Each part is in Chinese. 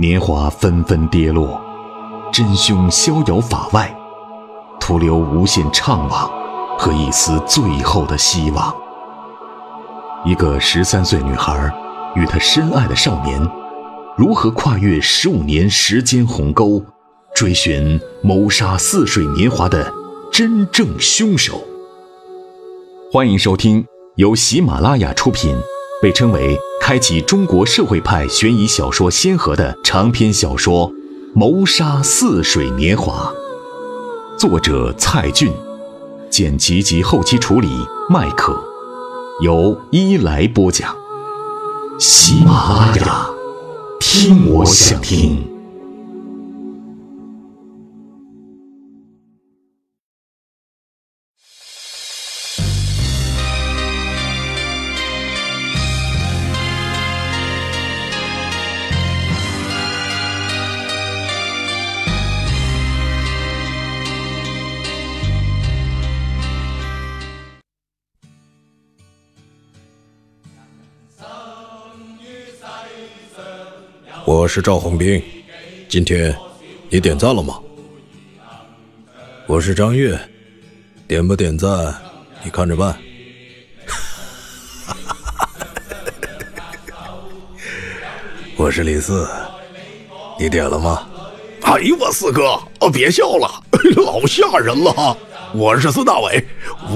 年华纷纷跌落，真凶逍遥法外，徒留无限怅惘和一丝最后的希望。一个十三岁女孩与她深爱的少年，如何跨越十五年时间鸿沟，追寻谋杀似水年华的真正凶手？欢迎收听由喜马拉雅出品，被称为开启中国社会派悬疑小说先河的长篇小说《谋杀似水年华》，作者蔡骏，剪辑及后期处理麦克，由伊来播讲。喜马拉雅，听我想听。我是赵红兵，今天你点赞了吗？我是张悦，点不点赞你看着办。我是李四，你点了吗？哎呦我四哥，哦别笑了，老吓人了。我是孙大伟，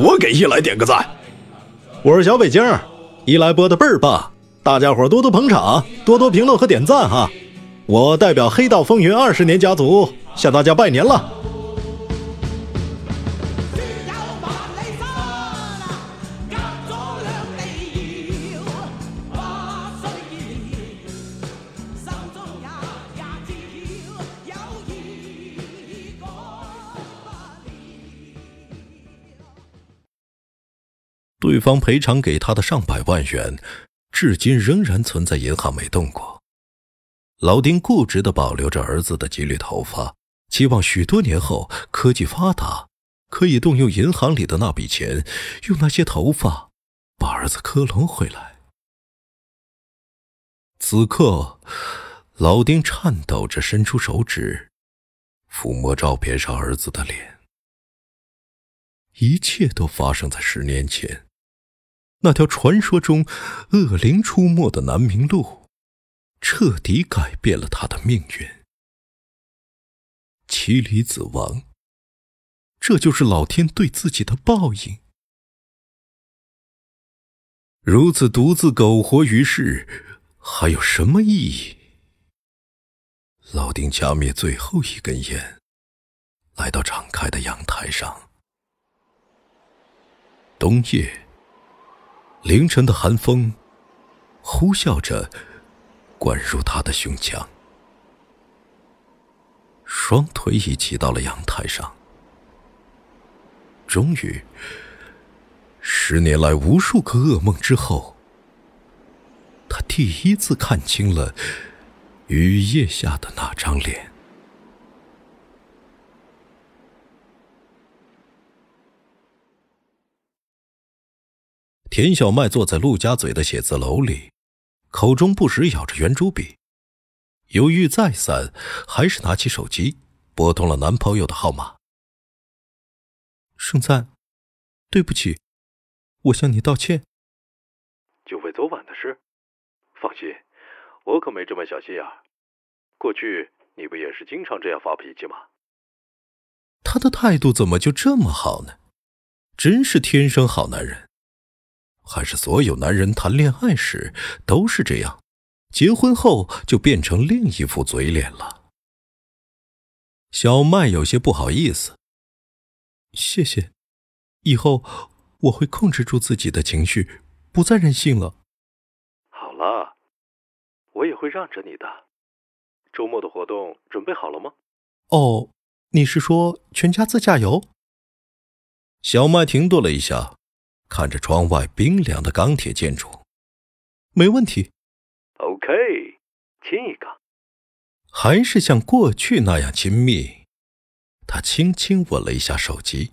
我给一来点个赞。我是小北京，一来播的倍儿棒，大家伙多多捧场，多多评论和点赞哈。我代表黑道风云二十年家族向大家拜年了。对方赔偿给他的上百万元，至今仍然存在银行没动过。老丁固执的保留着儿子的几缕头发，期望许多年后科技发达，可以动用银行里的那笔钱，用那些头发把儿子克隆回来。此刻，老丁颤抖着伸出手指，抚摸照片上儿子的脸。一切都发生在十年前。那条传说中恶灵出没的南明路，彻底改变了他的命运。妻离子亡，这就是老天对自己的报应。如此独自苟活于世，还有什么意义？老丁掐灭最后一根烟，来到敞开的阳台上。冬夜。凌晨的寒风呼啸着灌入他的胸腔，双腿已骑到了阳台上。终于，十年来无数个噩梦之后，他第一次看清了雨夜下的那张脸。田小麦坐在陆家嘴的写字楼里，口中不时咬着圆珠笔，犹豫再三，还是拿起手机拨通了男朋友的号码。盛赞，对不起，我向你道歉。就为昨晚的事，放心，我可没这么小心眼。过去你不也是经常这样发脾气吗？他的态度怎么就这么好呢？真是天生好男人。还是所有男人谈恋爱时都是这样，结婚后就变成另一副嘴脸了。小麦有些不好意思。谢谢，以后我会控制住自己的情绪，不再任性了。好了，我也会让着你的。周末的活动准备好了吗？哦，你是说全家自驾游？小麦停顿了一下。看着窗外冰凉的钢铁建筑，没问题。OK，亲一个，还是像过去那样亲密。他轻轻吻了一下手机。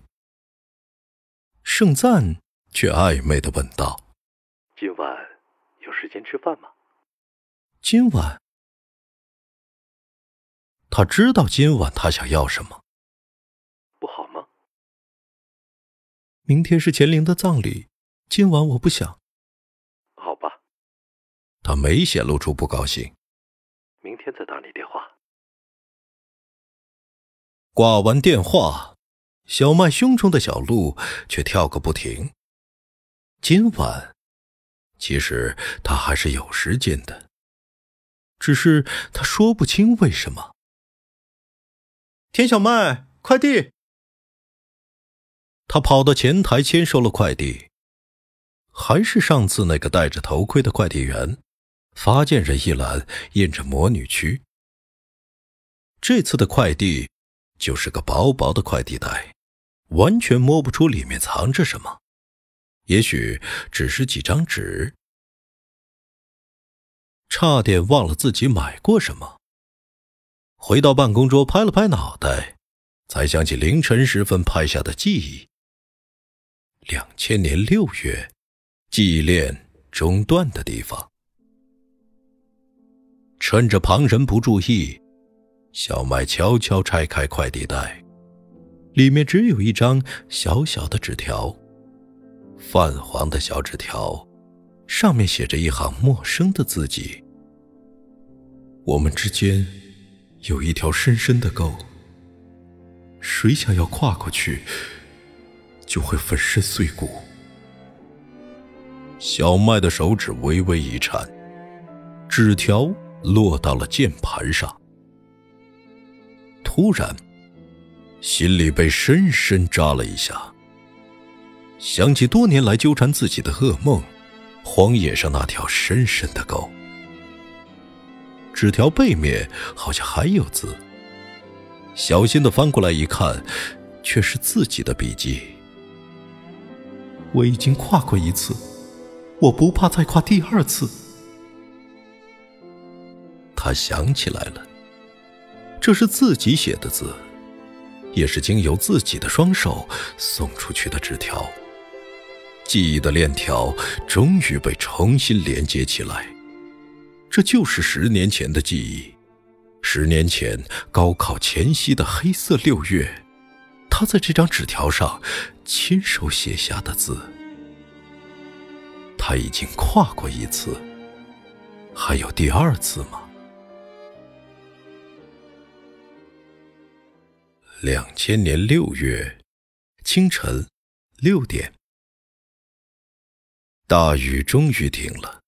盛赞却暧昧的问道：“今晚有时间吃饭吗？”今晚。他知道今晚他想要什么。不好吗？明天是乾陵的葬礼，今晚我不想。好吧。他没显露出不高兴。明天再打你电话。挂完电话，小麦胸中的小鹿却跳个不停。今晚，其实他还是有时间的，只是他说不清为什么。田小麦，快递！他跑到前台签收了快递，还是上次那个戴着头盔的快递员，发件人一栏印着魔女区。这次的快递就是个薄薄的快递袋，完全摸不出里面藏着什么。也许只是几张纸，差点忘了自己买过什么。回到办公桌，拍了拍脑袋，才想起凌晨时分拍下的记忆。两千年六月，记忆链中断的地方。趁着旁人不注意，小麦悄悄拆开快递袋，里面只有一张小小的纸条。泛黄的小纸条，上面写着一行陌生的字迹：“我们之间有一条深深的沟，谁想要跨过去，就会粉身碎骨。”小麦的手指微微一颤，纸条落到了键盘上。突然，心里被深深扎了一下。想起多年来纠缠自己的噩梦，荒野上那条深深的沟。纸条背面好像还有字，小心的翻过来一看，却是自己的笔记。我已经跨过一次，我不怕再跨第二次。他想起来了，这是自己写的字，也是经由自己的双手送出去的纸条。记忆的链条终于被重新连接起来，这就是十年前的记忆。十年前高考前夕的黑色六月，他在这张纸条上亲手写下的字。他已经跨过一次，还有第二次吗？两千年六月清晨六点。大雨终于停了。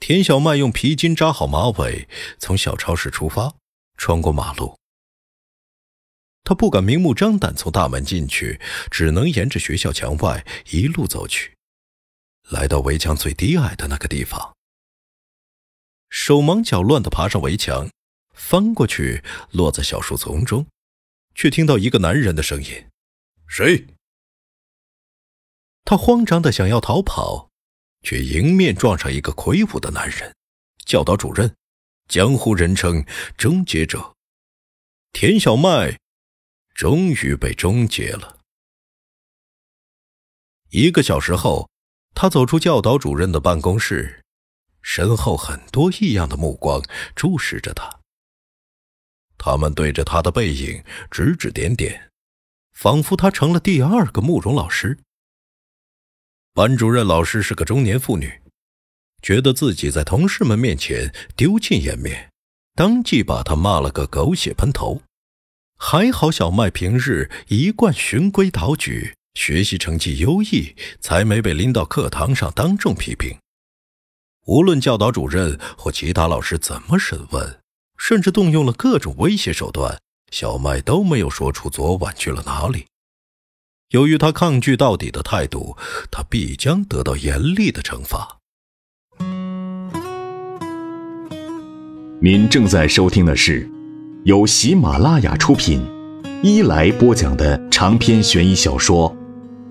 田小麦用皮筋扎好马尾，从小超市出发，穿过马路。他不敢明目张胆从大门进去，只能沿着学校墙外一路走去，来到围墙最低矮的那个地方，手忙脚乱地爬上围墙，翻过去落在小树丛中，却听到一个男人的声音：“谁？”他慌张的想要逃跑，却迎面撞上一个魁梧的男人，教导主任，江湖人称“终结者”。田小麦终于被终结了。一个小时后，他走出教导主任的办公室，身后很多异样的目光注视着他。他们对着他的背影指指点点，仿佛他成了第二个慕容老师。班主任老师是个中年妇女，觉得自己在同事们面前丢尽颜面，当即把他骂了个狗血喷头。还好小麦平日一贯循规蹈矩，学习成绩优异，才没被拎到课堂上当众批评。无论教导主任或其他老师怎么审问，甚至动用了各种威胁手段，小麦都没有说出昨晚去了哪里。由于他抗拒到底的态度，他必将得到严厉的惩罚。您正在收听的是由喜马拉雅出品、伊来播讲的长篇悬疑小说《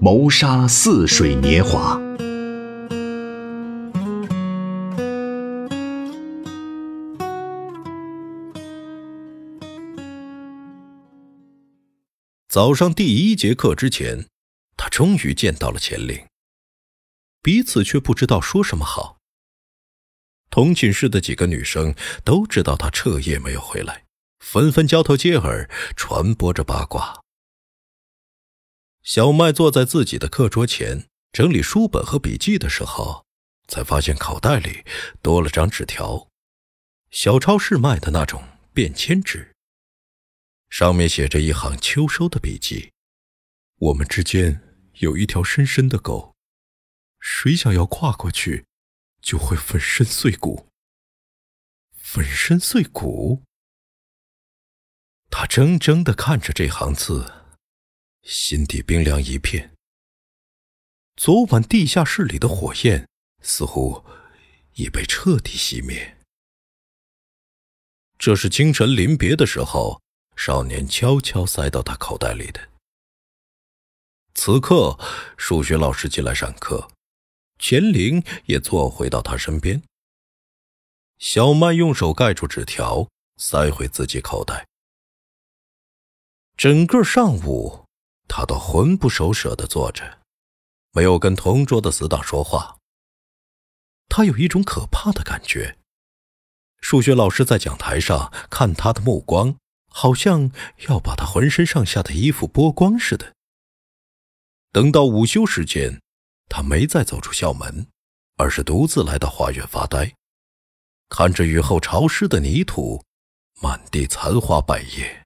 谋杀似水年华》。早上第一节课之前，他终于见到了钱玲。彼此却不知道说什么好。同寝室的几个女生都知道他彻夜没有回来，纷纷交头接耳，传播着八卦。小麦坐在自己的课桌前整理书本和笔记的时候，才发现口袋里多了张纸条，小超市卖的那种便签纸，上面写着一行秋收的笔记：“我们之间有一条深深的沟，谁想要跨过去，就会粉身碎骨。粉身碎骨。”他怔怔的看着这行字。心底冰凉一片。昨晚地下室里的火焰似乎已被彻底熄灭。这是清晨临别的时候，少年悄悄塞到他口袋里的。此刻，数学老师进来上课，钱玲也坐回到他身边。小麦用手盖住纸条，塞回自己口袋。整个上午。他都魂不守舍的坐着，没有跟同桌的死党说话。他有一种可怕的感觉，数学老师在讲台上看他的目光，好像要把他浑身上下的衣服剥光似的。等到午休时间，他没再走出校门，而是独自来到花园发呆，看着雨后潮湿的泥土，满地残花败叶。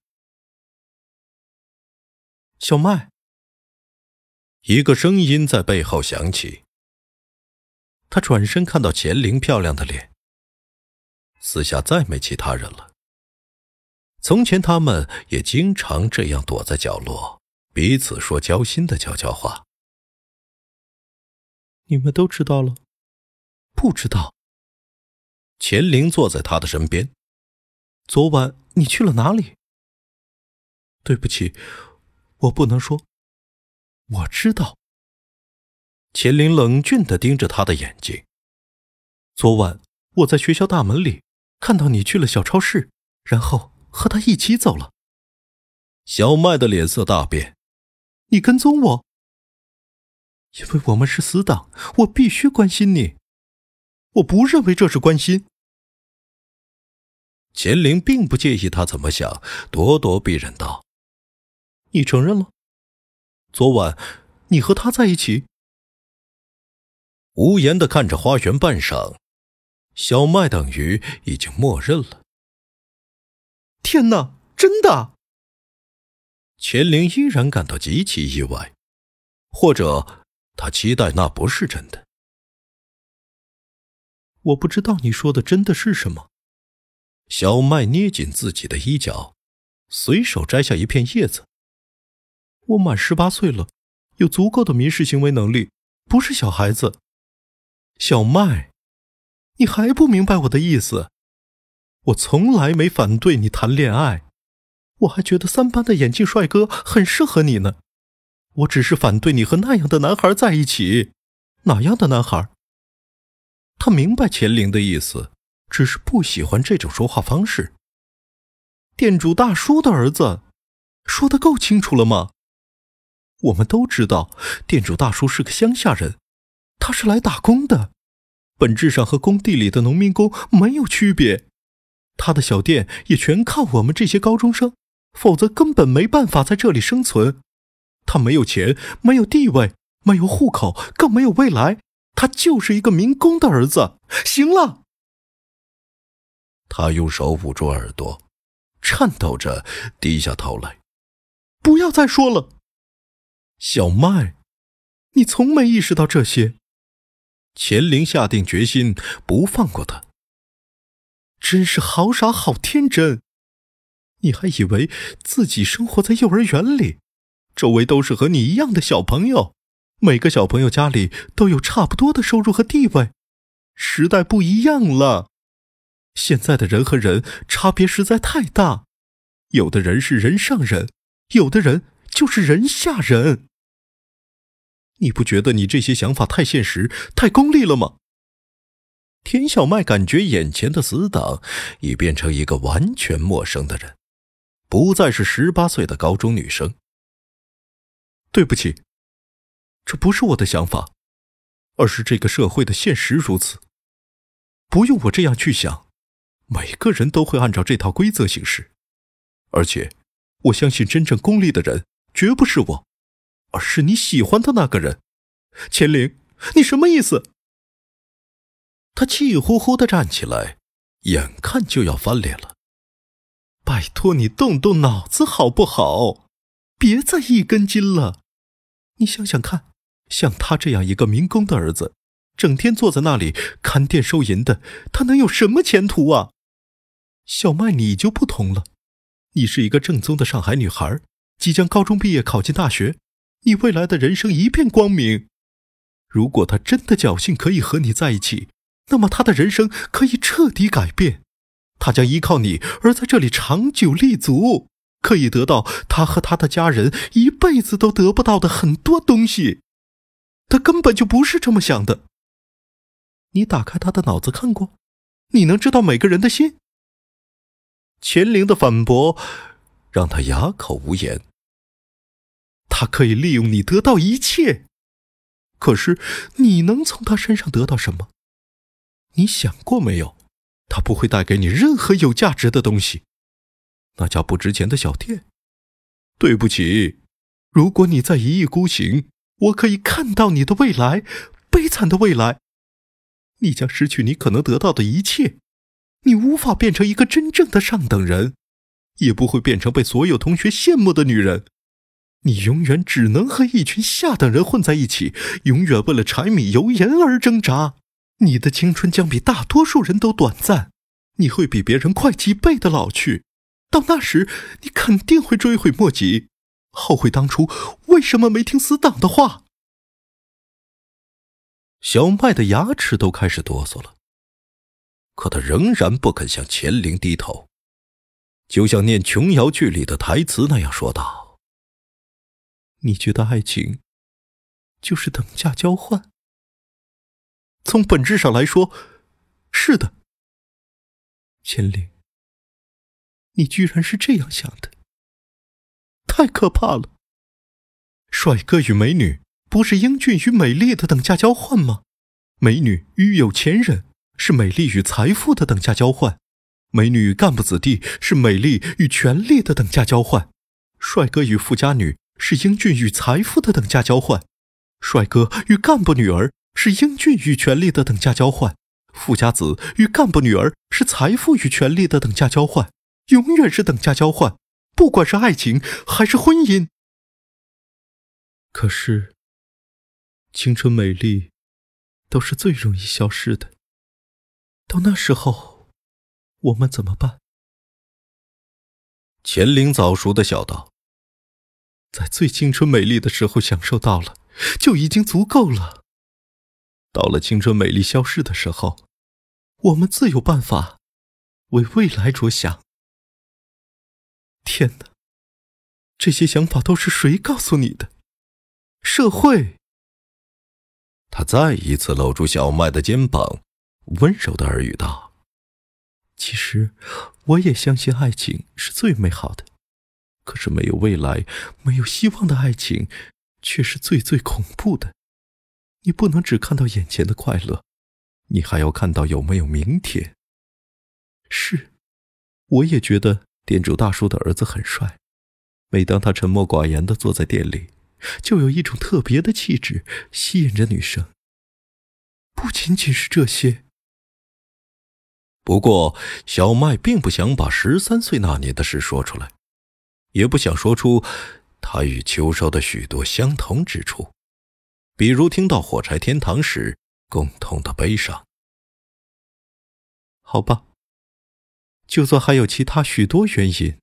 小麦，一个声音在背后响起。他转身看到钱玲漂亮的脸。四下再没其他人了。从前他们也经常这样躲在角落，彼此说交心的悄悄话。你们都知道了？不知道。钱玲坐在他的身边。昨晚你去了哪里？对不起。我不能说。我知道。钱玲冷峻的盯着他的眼睛。昨晚我在学校大门里看到你去了小超市，然后和他一起走了。小麦的脸色大变。你跟踪我？因为我们是死党，我必须关心你。我不认为这是关心。钱玲并不介意他怎么想，咄咄逼人道。你承认了？昨晚你和他在一起？无言的看着花园半晌，小麦等于已经默认了。天哪，真的！钱玲依然感到极其意外，或者他期待那不是真的。我不知道你说的真的是什么。小麦捏紧自己的衣角，随手摘下一片叶子。我满十八岁了，有足够的民事行为能力，不是小孩子。小麦，你还不明白我的意思？我从来没反对你谈恋爱，我还觉得三班的眼镜帅哥很适合你呢。我只是反对你和那样的男孩在一起。哪样的男孩？他明白钱玲的意思，只是不喜欢这种说话方式。店主大叔的儿子，说的够清楚了吗？我们都知道，店主大叔是个乡下人，他是来打工的，本质上和工地里的农民工没有区别。他的小店也全靠我们这些高中生，否则根本没办法在这里生存。他没有钱，没有地位，没有户口，更没有未来。他就是一个民工的儿子。行了，他用手捂住耳朵，颤抖着低下头来，不要再说了。小麦，你从没意识到这些。钱玲下定决心不放过他。真是好傻好天真，你还以为自己生活在幼儿园里，周围都是和你一样的小朋友，每个小朋友家里都有差不多的收入和地位。时代不一样了，现在的人和人差别实在太大，有的人是人上人，有的人就是人下人。你不觉得你这些想法太现实、太功利了吗？田小麦感觉眼前的死党已变成一个完全陌生的人，不再是十八岁的高中女生。对不起，这不是我的想法，而是这个社会的现实如此。不用我这样去想，每个人都会按照这套规则行事。而且，我相信真正功利的人绝不是我，而是你喜欢的那个人。钱玲，你什么意思？他气呼呼的站起来，眼看就要翻脸了。拜托你动动脑子好不好？别再一根筋了。你想想看，像他这样一个民工的儿子，整天坐在那里看店收银的，他能有什么前途啊？小麦，你就不同了，你是一个正宗的上海女孩，即将高中毕业考进大学，你未来的人生一片光明。如果他真的侥幸可以和你在一起，那么他的人生可以彻底改变。他将依靠你而在这里长久立足，可以得到他和他的家人一辈子都得不到的很多东西。他根本就不是这么想的。你打开他的脑子看过，你能知道每个人的心。钱玲的反驳让他哑口无言。他可以利用你得到一切，可是你能从他身上得到什么？你想过没有？他不会带给你任何有价值的东西，那家不值钱的小店。对不起，如果你再一意孤行，我可以看到你的未来，悲惨的未来。你将失去你可能得到的一切，你无法变成一个真正的上等人，也不会变成被所有同学羡慕的女人。你永远只能和一群下等人混在一起，永远为了柴米油盐而挣扎。你的青春将比大多数人都短暂，你会比别人快几倍的老去。到那时，你肯定会追悔莫及，后悔当初为什么没听死党的话。小麦的牙齿都开始哆嗦了，可他仍然不肯向钱玲低头，就像念琼瑶剧里的台词那样说道：“你觉得爱情就是等价交换？”从本质上来说，是的。千灵，你居然是这样想的，太可怕了！帅哥与美女不是英俊与美丽的等价交换吗？美女与有钱人是美丽与财富的等价交换，美女与干部子弟是美丽与权力的等价交换，帅哥与富家女是英俊与财富的等价交换，帅哥与干部女儿。是英俊与权力的等价交换，富家子与干部女儿是财富与权力的等价交换，永远是等价交换，不管是爱情还是婚姻。可是，青春美丽都是最容易消失的。到那时候，我们怎么办？钱玲早熟的笑道：“在最青春美丽的时候享受到了，就已经足够了。”到了青春美丽消逝的时候，我们自有办法为未来着想。天哪，这些想法都是谁告诉你的？社会。他再一次搂住小麦的肩膀，温柔的耳语道：“其实，我也相信爱情是最美好的，可是没有未来、没有希望的爱情，却是最最恐怖的。”你不能只看到眼前的快乐，你还要看到有没有明天。是，我也觉得店主大叔的儿子很帅。每当他沉默寡言的坐在店里，就有一种特别的气质吸引着女生。不仅仅是这些。不过，小麦并不想把十三岁那年的事说出来，也不想说出他与秋收的许多相同之处。比如听到火柴天堂时共同的悲伤。好吧，就算还有其他许多原因，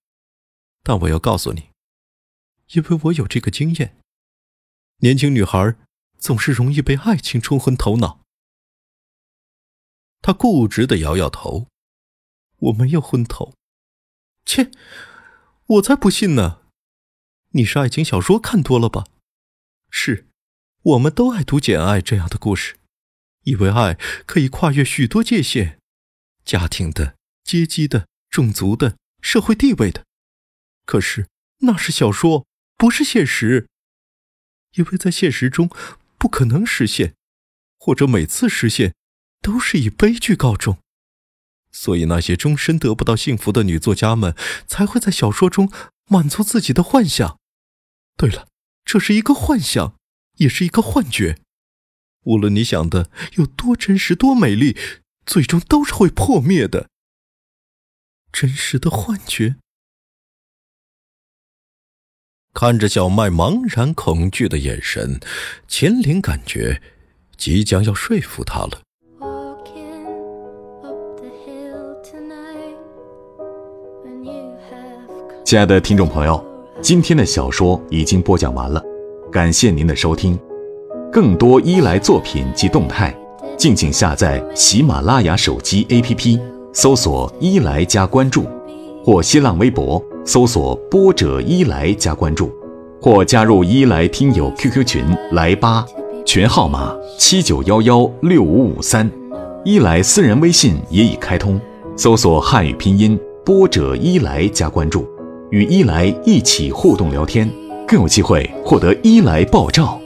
但我要告诉你，因为我有这个经验。年轻女孩总是容易被爱情冲昏头脑。他固执的摇摇头：“我没有昏头。”切，我才不信呢！你是爱情小说看多了吧？是。我们都爱读《简爱》这样的故事，以为爱可以跨越许多界限，家庭的、阶级的、种族的、社会地位的。可是那是小说，不是现实，因为在现实中不可能实现，或者每次实现都是以悲剧告终。所以，那些终身得不到幸福的女作家们才会在小说中满足自己的幻想。对了，这是一个幻想，也是一个幻觉。无论你想的有多真实、多美丽，最终都是会破灭的。真实的幻觉。看着小麦茫然恐惧的眼神，钱玲感觉即将要说服他了。亲爱的听众朋友，今天的小说已经播讲完了，感谢您的收听。更多伊莱作品及动态，敬请下载喜马拉雅手机 APP，搜索“伊莱”加关注，或新浪微博搜索“波者伊莱”加关注，或加入伊莱听友 QQ 群来吧，群号码七九幺幺六五五三，伊莱私人微信也已开通，搜索汉语拼音“波者伊莱”加关注。与伊莱一起互动聊天，更有机会获得伊莱爆照。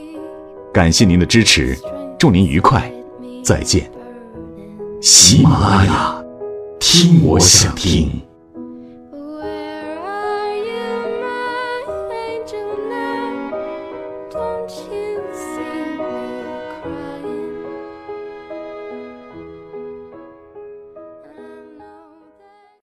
感谢您的支持，祝您愉快，再见。喜马拉雅，听我想听。